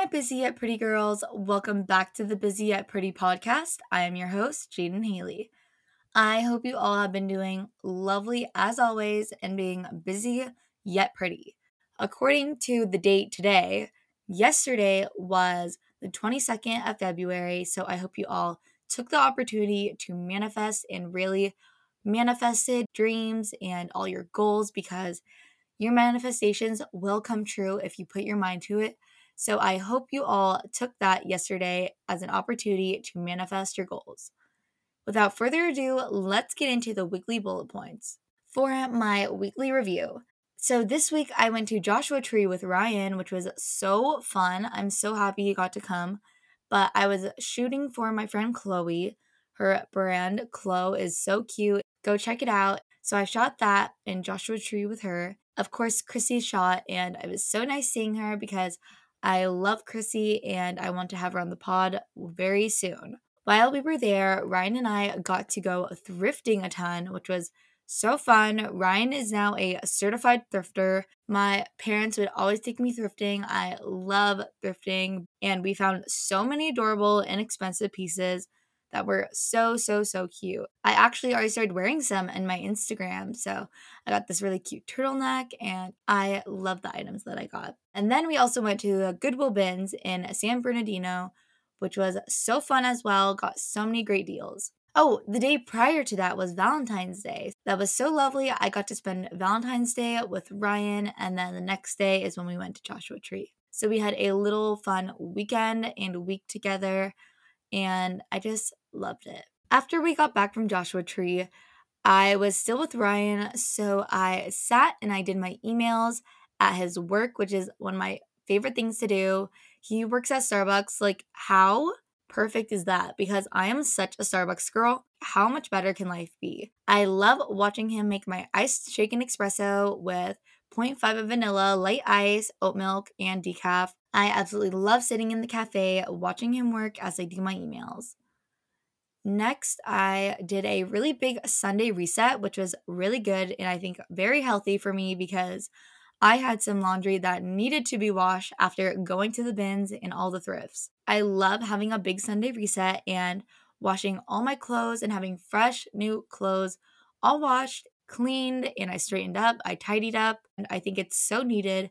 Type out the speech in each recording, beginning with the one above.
my busy yet pretty girls. Welcome back to the Busy Yet Pretty podcast. I am your host, Jadyn Hailey. I hope you all have been doing lovely as always and being busy yet pretty. According to the date today, yesterday was the 22nd of February, so I hope you all took the opportunity to manifest and really manifested dreams and all your goals because your manifestations will come true if you put your mind to it. So I hope you all took that yesterday as an opportunity to manifest your goals. Without further ado, let's get into the weekly bullet points. For my weekly review, so this week I went to Joshua Tree with Ryan, which was so fun. I'm so happy he got to come. But I was shooting for my friend Chloe. Her brand, Chloe, is so cute. Go check it out. So I shot that in Joshua Tree with her. Of course, Chrissy shot, and it was so nice seeing her because I love Chrissy and I want to have her on the pod very soon. While we were there, Ryan and I got to go thrifting a ton, which was so fun. Ryan is now a certified thrifter. My parents would always take me thrifting. I love thrifting, and we found so many adorable, inexpensive pieces that were so, so, so cute. I actually already started wearing some in my Instagram. So I got this really cute turtleneck and I love the items that I got. And then we also went to Goodwill bins in San Bernardino, which was so fun as well. Got so many great deals. Oh, the day prior to that was Valentine's Day. That was so lovely. I got to spend Valentine's Day with Ryan, and then the next day is when we went to Joshua Tree. So we had a little fun weekend and week together and I just loved it. After we got back from Joshua Tree, I was still with Ryan, so I sat and I did my emails at his work, which is one of my favorite things to do. He works at Starbucks. Like, how perfect is that? Because I am such a Starbucks girl. How much better can life be? I love watching him make my iced shaken espresso with 0.5 of vanilla, light ice, oat milk, and decaf. I absolutely love sitting in the cafe watching him work as I do my emails. Next, I did a really big Sunday reset, which was really good and I think very healthy for me because I had some laundry that needed to be washed after going to the bins and all the thrifts. I love having a big Sunday reset and washing all my clothes and having fresh new clothes all washed, cleaned, and I straightened up, I tidied up, and I think it's so needed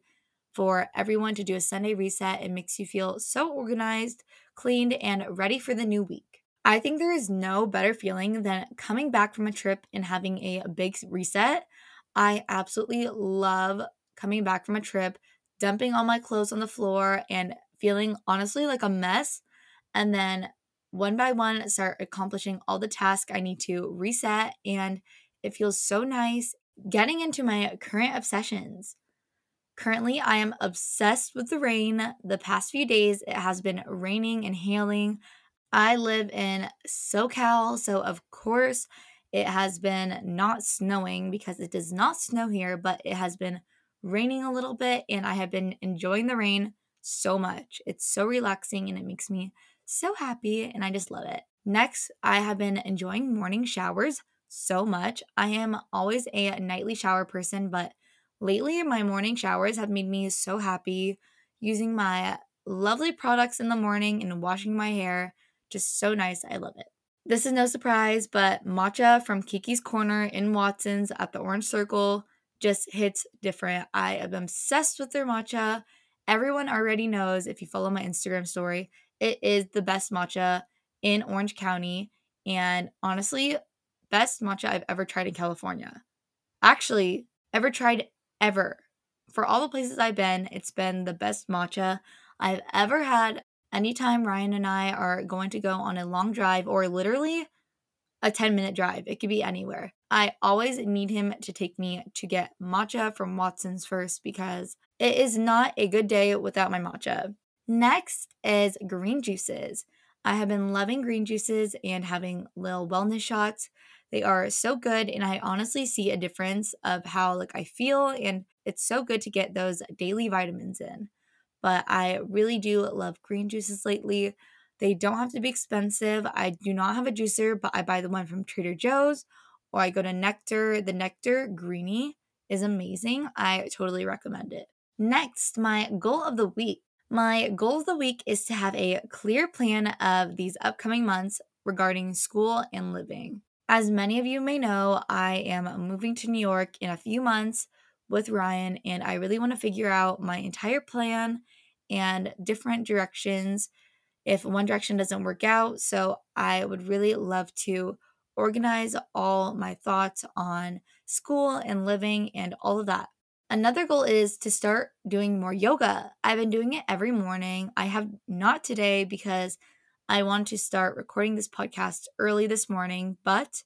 for everyone to do a Sunday reset. It makes you feel so organized, cleaned, and ready for the new week. I think there is no better feeling than coming back from a trip and having a big reset. I absolutely love coming back from a trip, dumping all my clothes on the floor, and feeling honestly like a mess. And then one by one, start accomplishing all the tasks I need to reset. And it feels so nice getting into my current obsessions. Currently, I am obsessed with the rain. The past few days, it has been raining and hailing. I live in SoCal, so of course, it has been not snowing because it does not snow here, but it has been raining a little bit, and I have been enjoying the rain so much. It's so relaxing and it makes me so happy, and I just love it. Next, I have been enjoying morning showers so much. I am always a nightly shower person, but Lately, my morning showers have made me so happy using my lovely products in the morning and washing my hair. Just so nice. I love it. This is no surprise, but matcha from Kiki's Corner in Watson's at the Orange Circle just hits different. I am obsessed with their matcha. Everyone already knows if you follow my Instagram story, it is the best matcha in Orange County. And honestly, best matcha I've ever tried in California. Actually, ever tried ever. For all the places I've been, it's been the best matcha I've ever had. Anytime Ryan and I are going to go on a long drive or literally a 10 minute drive, it could be anywhere. I always need him to take me to get matcha from Watson's first because it is not a good day without my matcha. Next is green juices. I have been loving green juices and having little wellness shots. They are so good and I honestly see a difference of how like I feel and it's so good to get those daily vitamins in. But I really do love green juices lately. They don't have to be expensive. I do not have a juicer, but I buy the one from Trader Joe's or I go to Nekter. The Nekter Greenie is amazing. I totally recommend it. Next, my goal of the week. My goal of the week is to have a clear plan of these upcoming months regarding school and living. As many of you may know, I am moving to New York in a few months with Ryan, and I really want to figure out my entire plan and different directions if one direction doesn't work out. So, I would really love to organize all my thoughts on school and living and all of that. Another goal is to start doing more yoga. I've been doing it every morning. I have not today because I want to start recording this podcast early this morning, but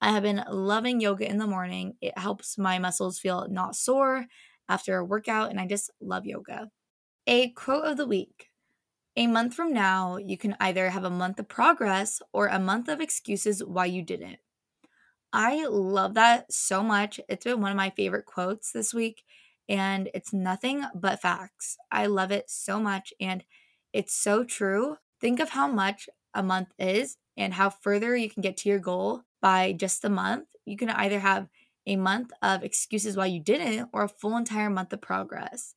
I have been loving yoga in the morning. It helps my muscles feel not sore after a workout, and I just love yoga. A quote of the week A month from now, you can either have a month of progress or a month of excuses why you didn't. I love that so much. It's been one of my favorite quotes this week, and it's nothing but facts. I love it so much, and it's so true. Think of how much a month is and how further you can get to your goal by just a month. You can either have a month of excuses why you didn't or a full entire month of progress.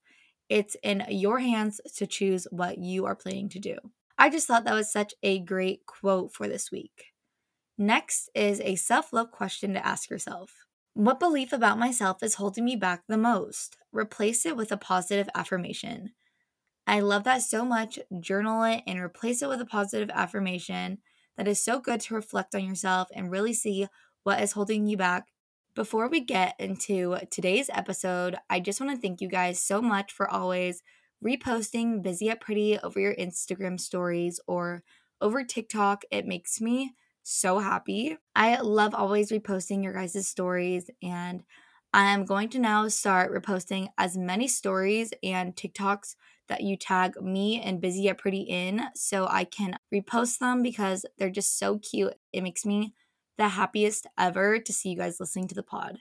It's in your hands to choose what you are planning to do. I just thought that was such a great quote for this week. Next is a self love question to ask yourself What belief about myself is holding me back the most? Replace it with a positive affirmation. I love that so much. Journal it and replace it with a positive affirmation. That is so good to reflect on yourself and really see what is holding you back. Before we get into today's episode, I just want to thank you guys so much for always reposting Busy Yet Pretty over your Instagram stories or over TikTok. It makes me so happy. I love always reposting your guys' stories, and I'm going to now start reposting as many stories and TikToks that you tag me and Busy Yet Pretty in so I can repost them because they're just so cute. It makes me the happiest ever to see you guys listening to the pod.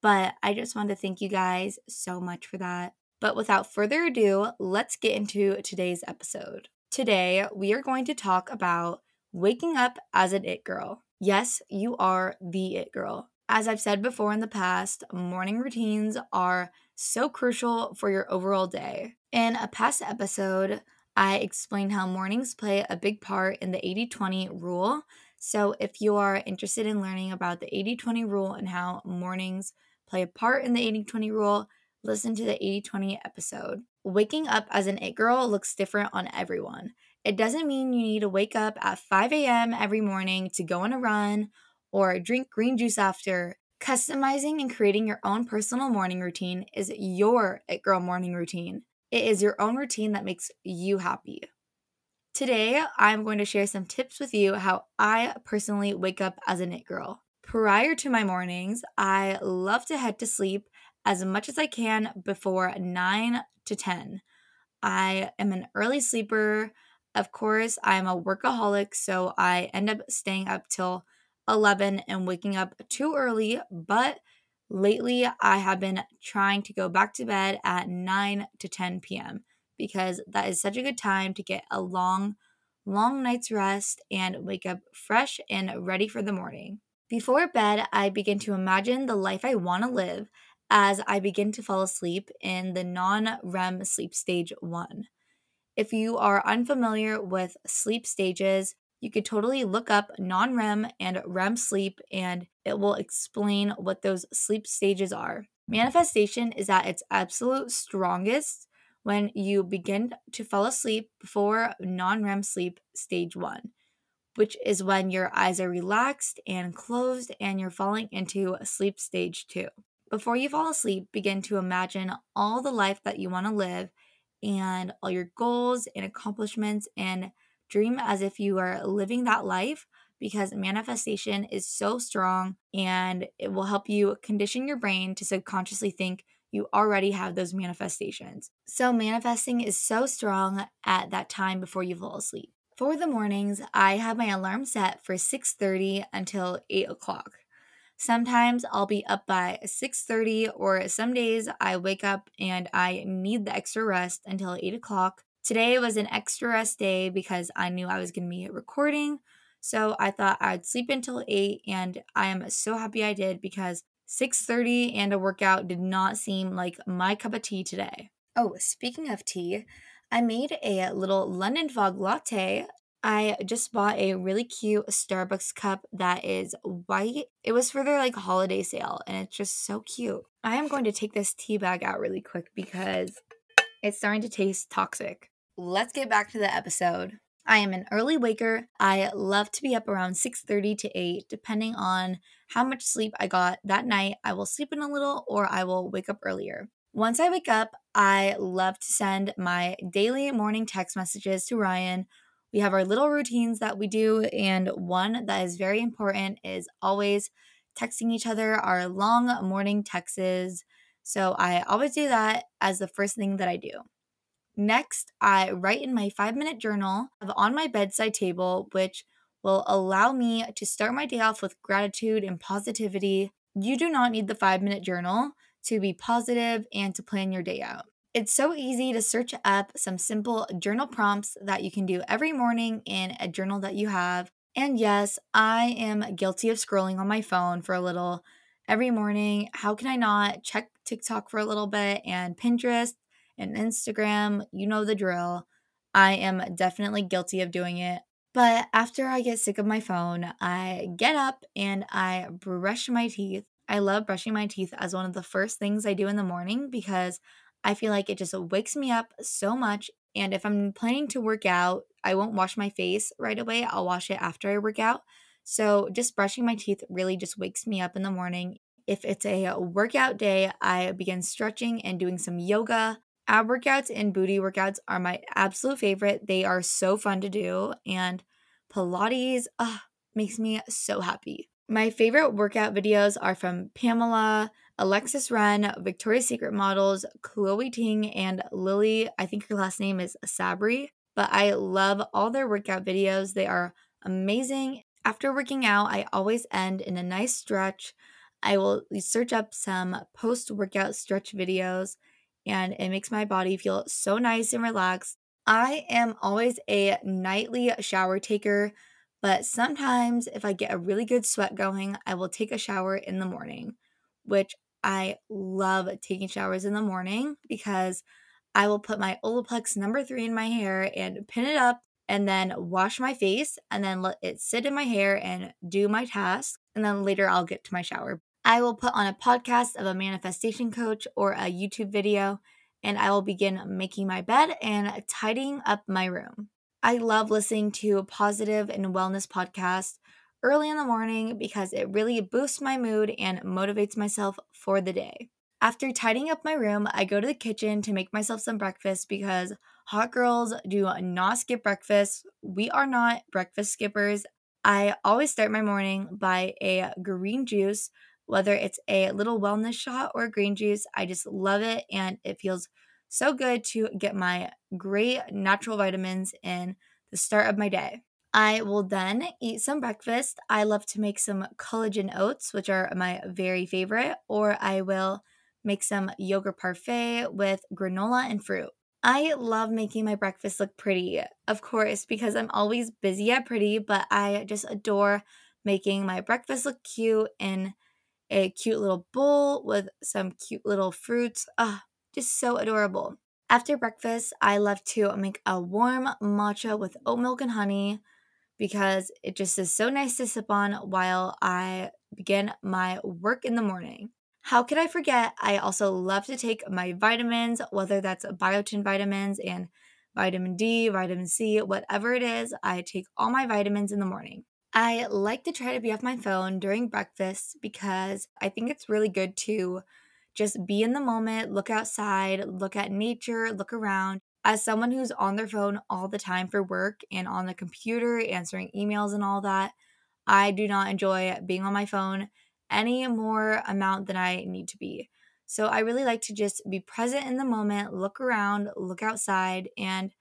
But I just want to thank you guys so much for that. But without further ado, let's get into today's episode. Today, we are going to talk about waking up as an it girl. Yes, you are the it girl. As I've said before in the past, morning routines are so crucial for your overall day. In a past episode, I explained how mornings play a big part in the 80 20 rule. So, if you are interested in learning about the 80 20 rule and how mornings play a part in the 80 20 rule, listen to the 80 20 episode. Waking up as an it girl looks different on everyone. It doesn't mean you need to wake up at 5 a.m. every morning to go on a run or drink green juice after. Customizing and creating your own personal morning routine is your It Girl morning routine. It is your own routine that makes you happy. Today, I'm going to share some tips with you how I personally wake up as an it Girl. Prior to my mornings, I love to head to sleep as much as I can before 9 to 10. I am an early sleeper. Of course, I'm a workaholic, so I end up staying up till 11 and waking up too early, but lately I have been trying to go back to bed at 9 to 10 p.m. because that is such a good time to get a long, long night's rest and wake up fresh and ready for the morning. Before bed, I begin to imagine the life I want to live as I begin to fall asleep in the non REM sleep stage one. If you are unfamiliar with sleep stages, you could totally look up non REM and REM sleep and it will explain what those sleep stages are. Manifestation is at its absolute strongest when you begin to fall asleep before non REM sleep stage one, which is when your eyes are relaxed and closed and you're falling into sleep stage two. Before you fall asleep, begin to imagine all the life that you want to live and all your goals and accomplishments and dream as if you are living that life because manifestation is so strong and it will help you condition your brain to subconsciously think you already have those manifestations. So manifesting is so strong at that time before you fall asleep. For the mornings, I have my alarm set for 6:30 until 8 o'clock. Sometimes I'll be up by 6:30, or some days I wake up and I need the extra rest until 8 o'clock. Today was an extra rest day because I knew I was going to be recording. So I thought I'd sleep until 8 and I am so happy I did because 6:30 and a workout did not seem like my cup of tea today. Oh, speaking of tea, I made a little London fog latte. I just bought a really cute Starbucks cup that is white. It was for their like holiday sale and it's just so cute. I am going to take this tea bag out really quick because it's starting to taste toxic. Let's get back to the episode. I am an early waker. I love to be up around 6:30 to 8 depending on how much sleep I got that night. I will sleep in a little or I will wake up earlier. Once I wake up, I love to send my daily morning text messages to Ryan. We have our little routines that we do, and one that is very important is always texting each other our long morning texts. So I always do that as the first thing that I do. Next, I write in my five minute journal on my bedside table, which will allow me to start my day off with gratitude and positivity. You do not need the five minute journal to be positive and to plan your day out. It's so easy to search up some simple journal prompts that you can do every morning in a journal that you have. And yes, I am guilty of scrolling on my phone for a little every morning. How can I not check TikTok for a little bit and Pinterest and Instagram? You know the drill. I am definitely guilty of doing it. But after I get sick of my phone, I get up and I brush my teeth I love brushing my teeth as one of the first things I do in the morning because I feel like it just wakes me up so much. And if I'm planning to work out, I won't wash my face right away. I'll wash it after I work out. So just brushing my teeth really just wakes me up in the morning. If it's a workout day, I begin stretching and doing some yoga. Ab workouts and booty workouts are my absolute favorite. They are so fun to do. And Pilates uh, makes me so happy. My favorite workout videos are from Pamela, Alexis Ren, Victoria's Secret models, Chloe Ting, and Lily. I think her last name is Sabri, but I love all their workout videos. They are amazing. After working out, I always end in a nice stretch. I will search up some post workout stretch videos, and it makes my body feel so nice and relaxed. I am always a nightly shower taker. But sometimes, if I get a really good sweat going, I will take a shower in the morning, which I love taking showers in the morning because I will put my Olaplex number three in my hair and pin it up and then wash my face and then let it sit in my hair and do my task. And then later I'll get to my shower. I will put on a podcast of a manifestation coach or a YouTube video and I will begin making my bed and tidying up my room. I love listening to positive and wellness podcasts early in the morning because it really boosts my mood and motivates myself for the day. After tidying up my room, I go to the kitchen to make myself some breakfast because hot girls do not skip breakfast. We are not breakfast skippers. I always start my morning by a green juice, whether it's a little wellness shot or green juice. I just love it and it feels so good to get my great natural vitamins in the start of my day. I will then eat some breakfast. I love to make some collagen oats, which are my very favorite, or I will make some yogurt parfait with granola and fruit. I love making my breakfast look pretty, of course, because I'm always busy at pretty, but I just adore making my breakfast look cute in a cute little bowl with some cute little fruits. Ah, just so adorable. After breakfast, I love to make a warm matcha with oat milk and honey because it just is so nice to sip on while I begin my work in the morning. How could I forget? I also love to take my vitamins, whether that's biotin vitamins and vitamin D, vitamin C, whatever it is, I take all my vitamins in the morning. I like to try to be off my phone during breakfast because I think it's really good to just be in the moment, look outside, look at nature, look around. As someone who's on their phone all the time for work and on the computer, answering emails and all that, I do not enjoy being on my phone any more amount than I need to be. So I really like to just be present in the moment, look around, look outside, and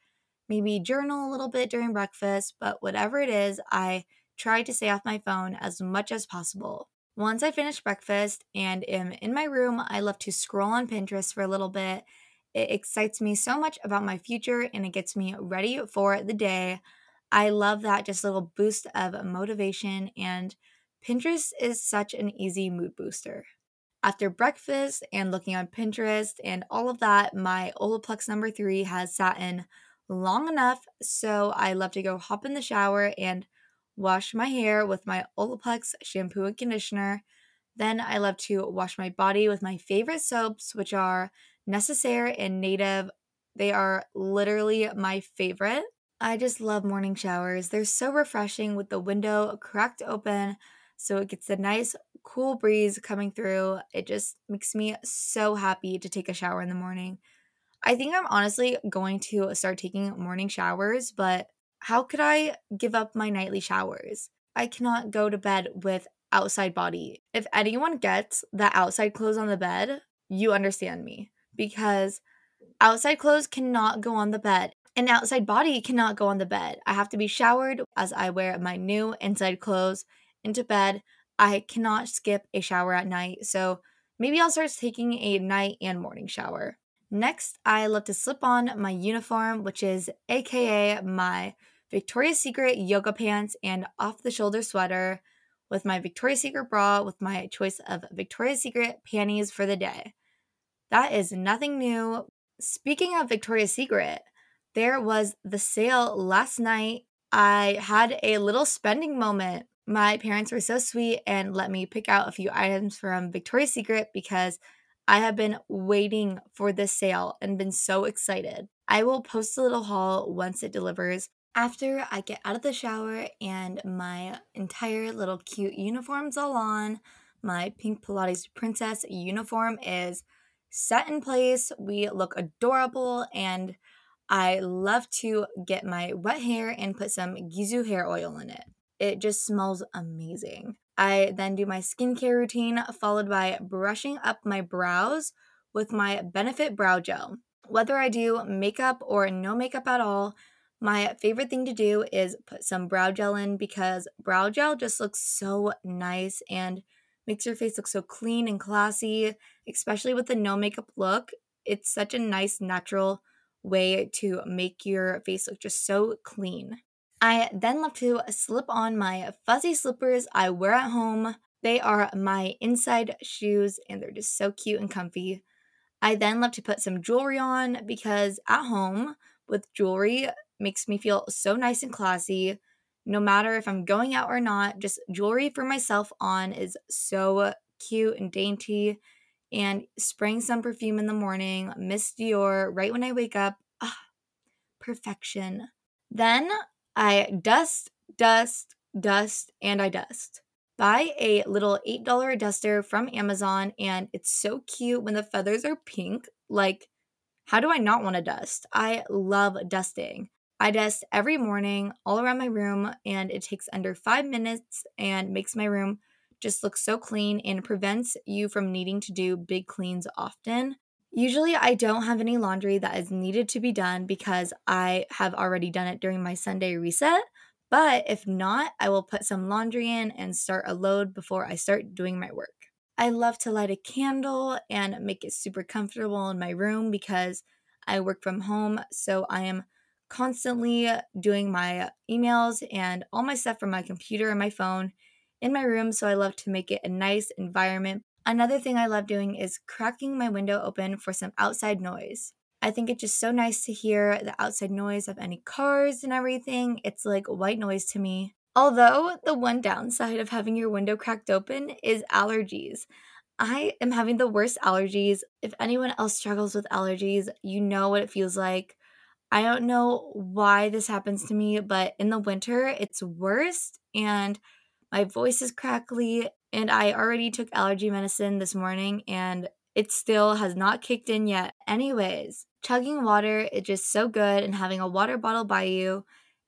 maybe journal a little bit during breakfast. But whatever it is, I try to stay off my phone as much as possible. Once I finish breakfast and am in my room, I love to scroll on Pinterest for a little bit. It excites me so much about my future and it gets me ready for the day. I love that just little boost of motivation, and Pinterest is such an easy mood booster. After breakfast and looking on Pinterest and all of that, my Olaplex number three has sat in long enough. So I love to go hop in the shower and wash my hair with my Olaplex shampoo and conditioner. Then I love to wash my body with my favorite soaps, which are Necessaire and Native. They are literally my favorite. I just love morning showers. They're so refreshing with the window cracked open so it gets a nice cool breeze coming through. It just makes me so happy to take a shower in the morning. I think I'm honestly going to start taking morning showers, but how could I give up my nightly showers? I cannot go to bed with outside body. If anyone gets the outside clothes on the bed, you understand me because outside clothes cannot go on the bed. An outside body cannot go on the bed. I have to be showered as I wear my new inside clothes into bed. I cannot skip a shower at night, so maybe I'll start taking a night and morning shower. Next, I love to slip on my uniform, which is AKA my Victoria's Secret yoga pants and off the shoulder sweater with my Victoria's Secret bra with my choice of Victoria's Secret panties for the day. That is nothing new. Speaking of Victoria's Secret, there was the sale last night. I had a little spending moment. My parents were so sweet and let me pick out a few items from Victoria's Secret because I have been waiting for this sale and been so excited. I will post a little haul once it delivers. After I get out of the shower and my entire little cute uniform's all on, my pink Pilates princess uniform is set in place. We look adorable and I love to get my wet hair and put some Gisou hair oil in it. It just smells amazing. I then do my skincare routine, followed by brushing up my brows with my Benefit Brow Gel. Whether I do makeup or no makeup at all, my favorite thing to do is put some brow gel in because brow gel just looks so nice and makes your face look so clean and classy, especially with the no makeup look. It's such a nice, natural way to make your face look just so clean. I then love to slip on my fuzzy slippers I wear at home. They are my inside shoes and they're just so cute and comfy. I then love to put some jewelry on because at home with jewelry makes me feel so nice and classy. No matter if I'm going out or not, just jewelry for myself on is so cute and dainty and spraying some perfume in the morning, Miss Dior right when I wake up. Ah, perfection. Then I dust, dust, dust, and I dust. Buy a little $8 duster from Amazon, and it's so cute when the feathers are pink. Like, how do I not want to dust? I love dusting. I dust every morning all around my room, and it takes under five minutes and makes my room just looks so clean and prevents you from needing to do big cleans often. Usually, I don't have any laundry that is needed to be done because I have already done it during my Sunday reset. But if not, I will put some laundry in and start a load before I start doing my work. I love to light a candle and make it super comfortable in my room because I work from home. So I am constantly doing my emails and all my stuff from my computer and my phone in my room, so I love to make it a nice environment. Another thing I love doing is cracking my window open for some outside noise. I think it's just so nice to hear the outside noise of any cars and everything. It's like white noise to me. Although, the one downside of having your window cracked open is allergies. I am having the worst allergies. If anyone else struggles with allergies, you know what it feels like. I don't know why this happens to me, but in the winter, it's worst. And my voice is crackly, and I already took allergy medicine this morning and it still has not kicked in yet. Anyways, chugging water is just so good, and having a water bottle by you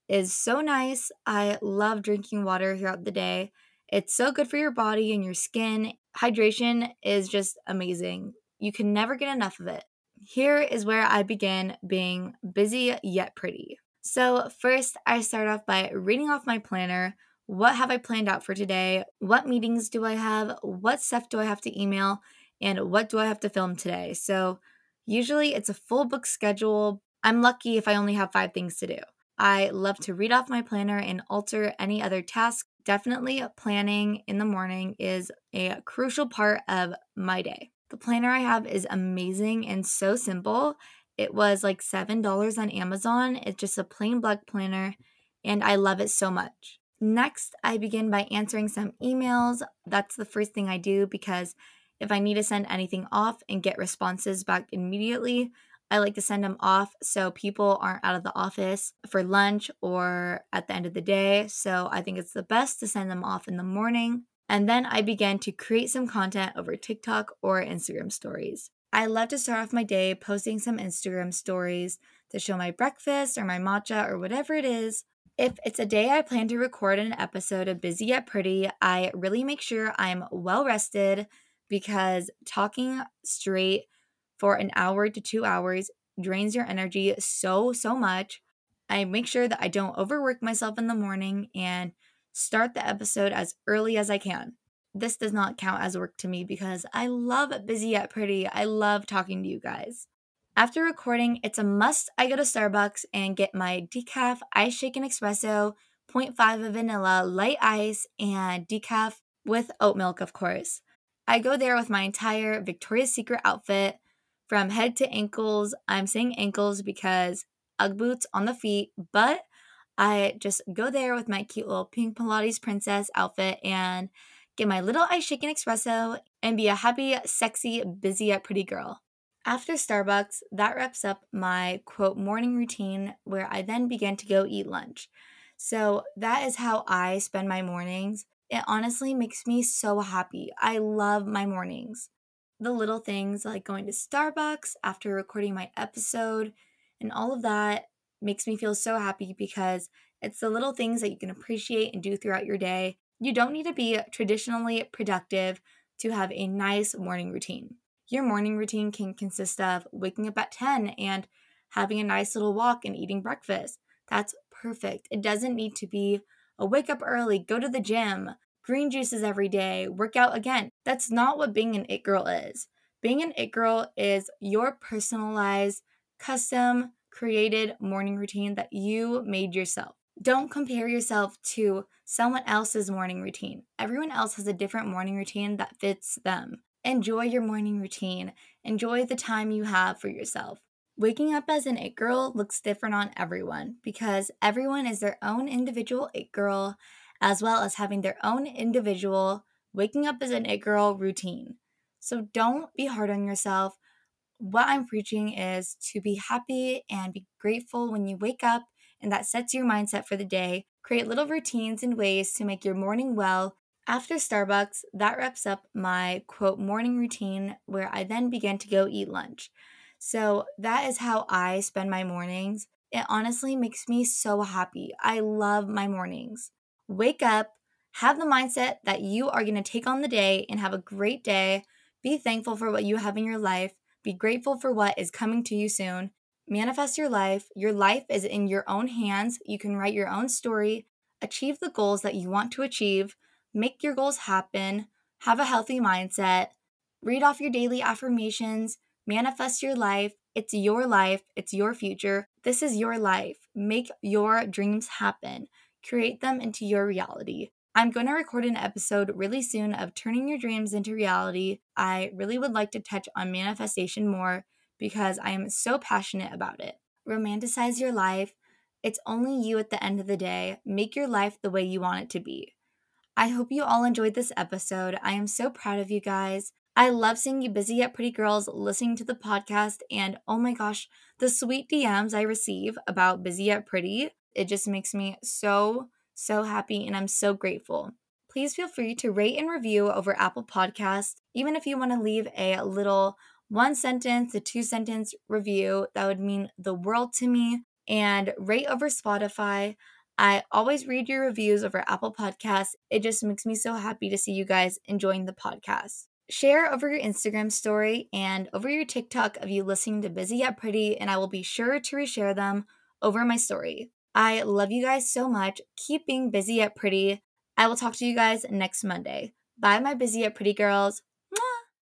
is so nice. I love drinking water throughout the day. It's so good for your body and your skin. Hydration is just amazing. You can never get enough of it. Here is where I begin being busy yet pretty. So, first, I start off by reading off my planner what have I planned out for today? What meetings do I have? What stuff do I have to email? And what do I have to film today? So, usually it's a full book schedule. I'm lucky if I only have five things to do. I love to read off my planner and alter any other tasks Definitely planning in the morning is a crucial part of my day. The planner I have is amazing and so simple. It was like $7 on Amazon. It's just a plain black planner, and I love it so much. Next, I begin by answering some emails. That's the first thing I do because if I need to send anything off and get responses back immediately, I like to send them off so people aren't out of the office for lunch or at the end of the day. So I think it's the best to send them off in the morning. And then I began to create some content over TikTok or Instagram stories. I love to start off my day posting some Instagram stories to show my breakfast or my matcha or whatever it is. If it's a day I plan to record an episode of Busy Yet Pretty, I really make sure I'm well rested because talking straight for an hour to two hours drains your energy so, so much. I make sure that I don't overwork myself in the morning and start the episode as early as I can. This does not count as work to me because I love Busy Yet Pretty. I love talking to you guys. After recording, it's a must I go to Starbucks and get my decaf ice shaken espresso, 0.5 of vanilla, light ice, and decaf with oat milk, of course. I go there with my entire Victoria's Secret outfit from head to ankles. I'm saying ankles because Ugg boots on the feet, but I just go there with my cute little pink Pilates princess outfit and get my little ice shaken espresso and be a happy, sexy, busy pretty girl. After Starbucks, that wraps up my quote morning routine where I then begin to go eat lunch. So that is how I spend my mornings. It honestly makes me so happy. I love my mornings. The little things like going to Starbucks after recording my episode and all of that makes me feel so happy because it's the little things that you can appreciate and do throughout your day. You don't need to be traditionally productive to have a nice morning routine. Your morning routine can consist of waking up at 10 and having a nice little walk and eating breakfast. That's perfect. It doesn't need to be a wake up early, go to the gym, green juices every day, work out again. That's not what being an it girl is. Being an it girl is your personalized, custom created morning routine that you made yourself. Don't compare yourself to someone else's morning routine. Everyone else has a different morning routine that fits them. Enjoy your morning routine. Enjoy the time you have for yourself. Waking up as an it girl looks different on everyone because everyone is their own individual it girl, as well as having their own individual waking up as an it girl routine. So don't be hard on yourself what I'm preaching is to be happy and be grateful when you wake up, and that sets your mindset for the day. Create little routines and ways to make your morning well. After Starbucks, that wraps up my quote morning routine where I then begin to go eat lunch. So that is how I spend my mornings. It honestly makes me so happy. I love my mornings. Wake up, have the mindset that you are going to take on the day and have a great day. Be thankful for what you have in your life be grateful for what is coming to you soon. Manifest your life. Your life is in your own hands. You can write your own story, achieve the goals that you want to achieve, make your goals happen, have a healthy mindset, read off your daily affirmations, manifest your life. It's your life, it's your future. This is your life. Make your dreams happen, create them into your reality. I'm going to record an episode really soon of turning your dreams into reality. I really would like to touch on manifestation more because I am so passionate about it. Romanticize your life. It's only you at the end of the day. Make your life the way you want it to be. I hope you all enjoyed this episode. I am so proud of you guys. I love seeing you busy yet pretty girls listening to the podcast. And oh my gosh, the sweet DMs I receive about busy yet pretty, it just makes me so so happy and I'm so grateful. Please feel free to rate and review over Apple Podcasts. Even if you want to leave a little one sentence to two sentence review, that would mean the world to me. And rate over Spotify. I always read your reviews over Apple Podcasts. It just makes me so happy to see you guys enjoying the podcast. Share over your Instagram story and over your TikTok of you listening to Busy Yet Pretty, and I will be sure to reshare them over my story. I love you guys so much. Keep being busy yet pretty. I will talk to you guys next Monday. Bye, my busy yet pretty girls.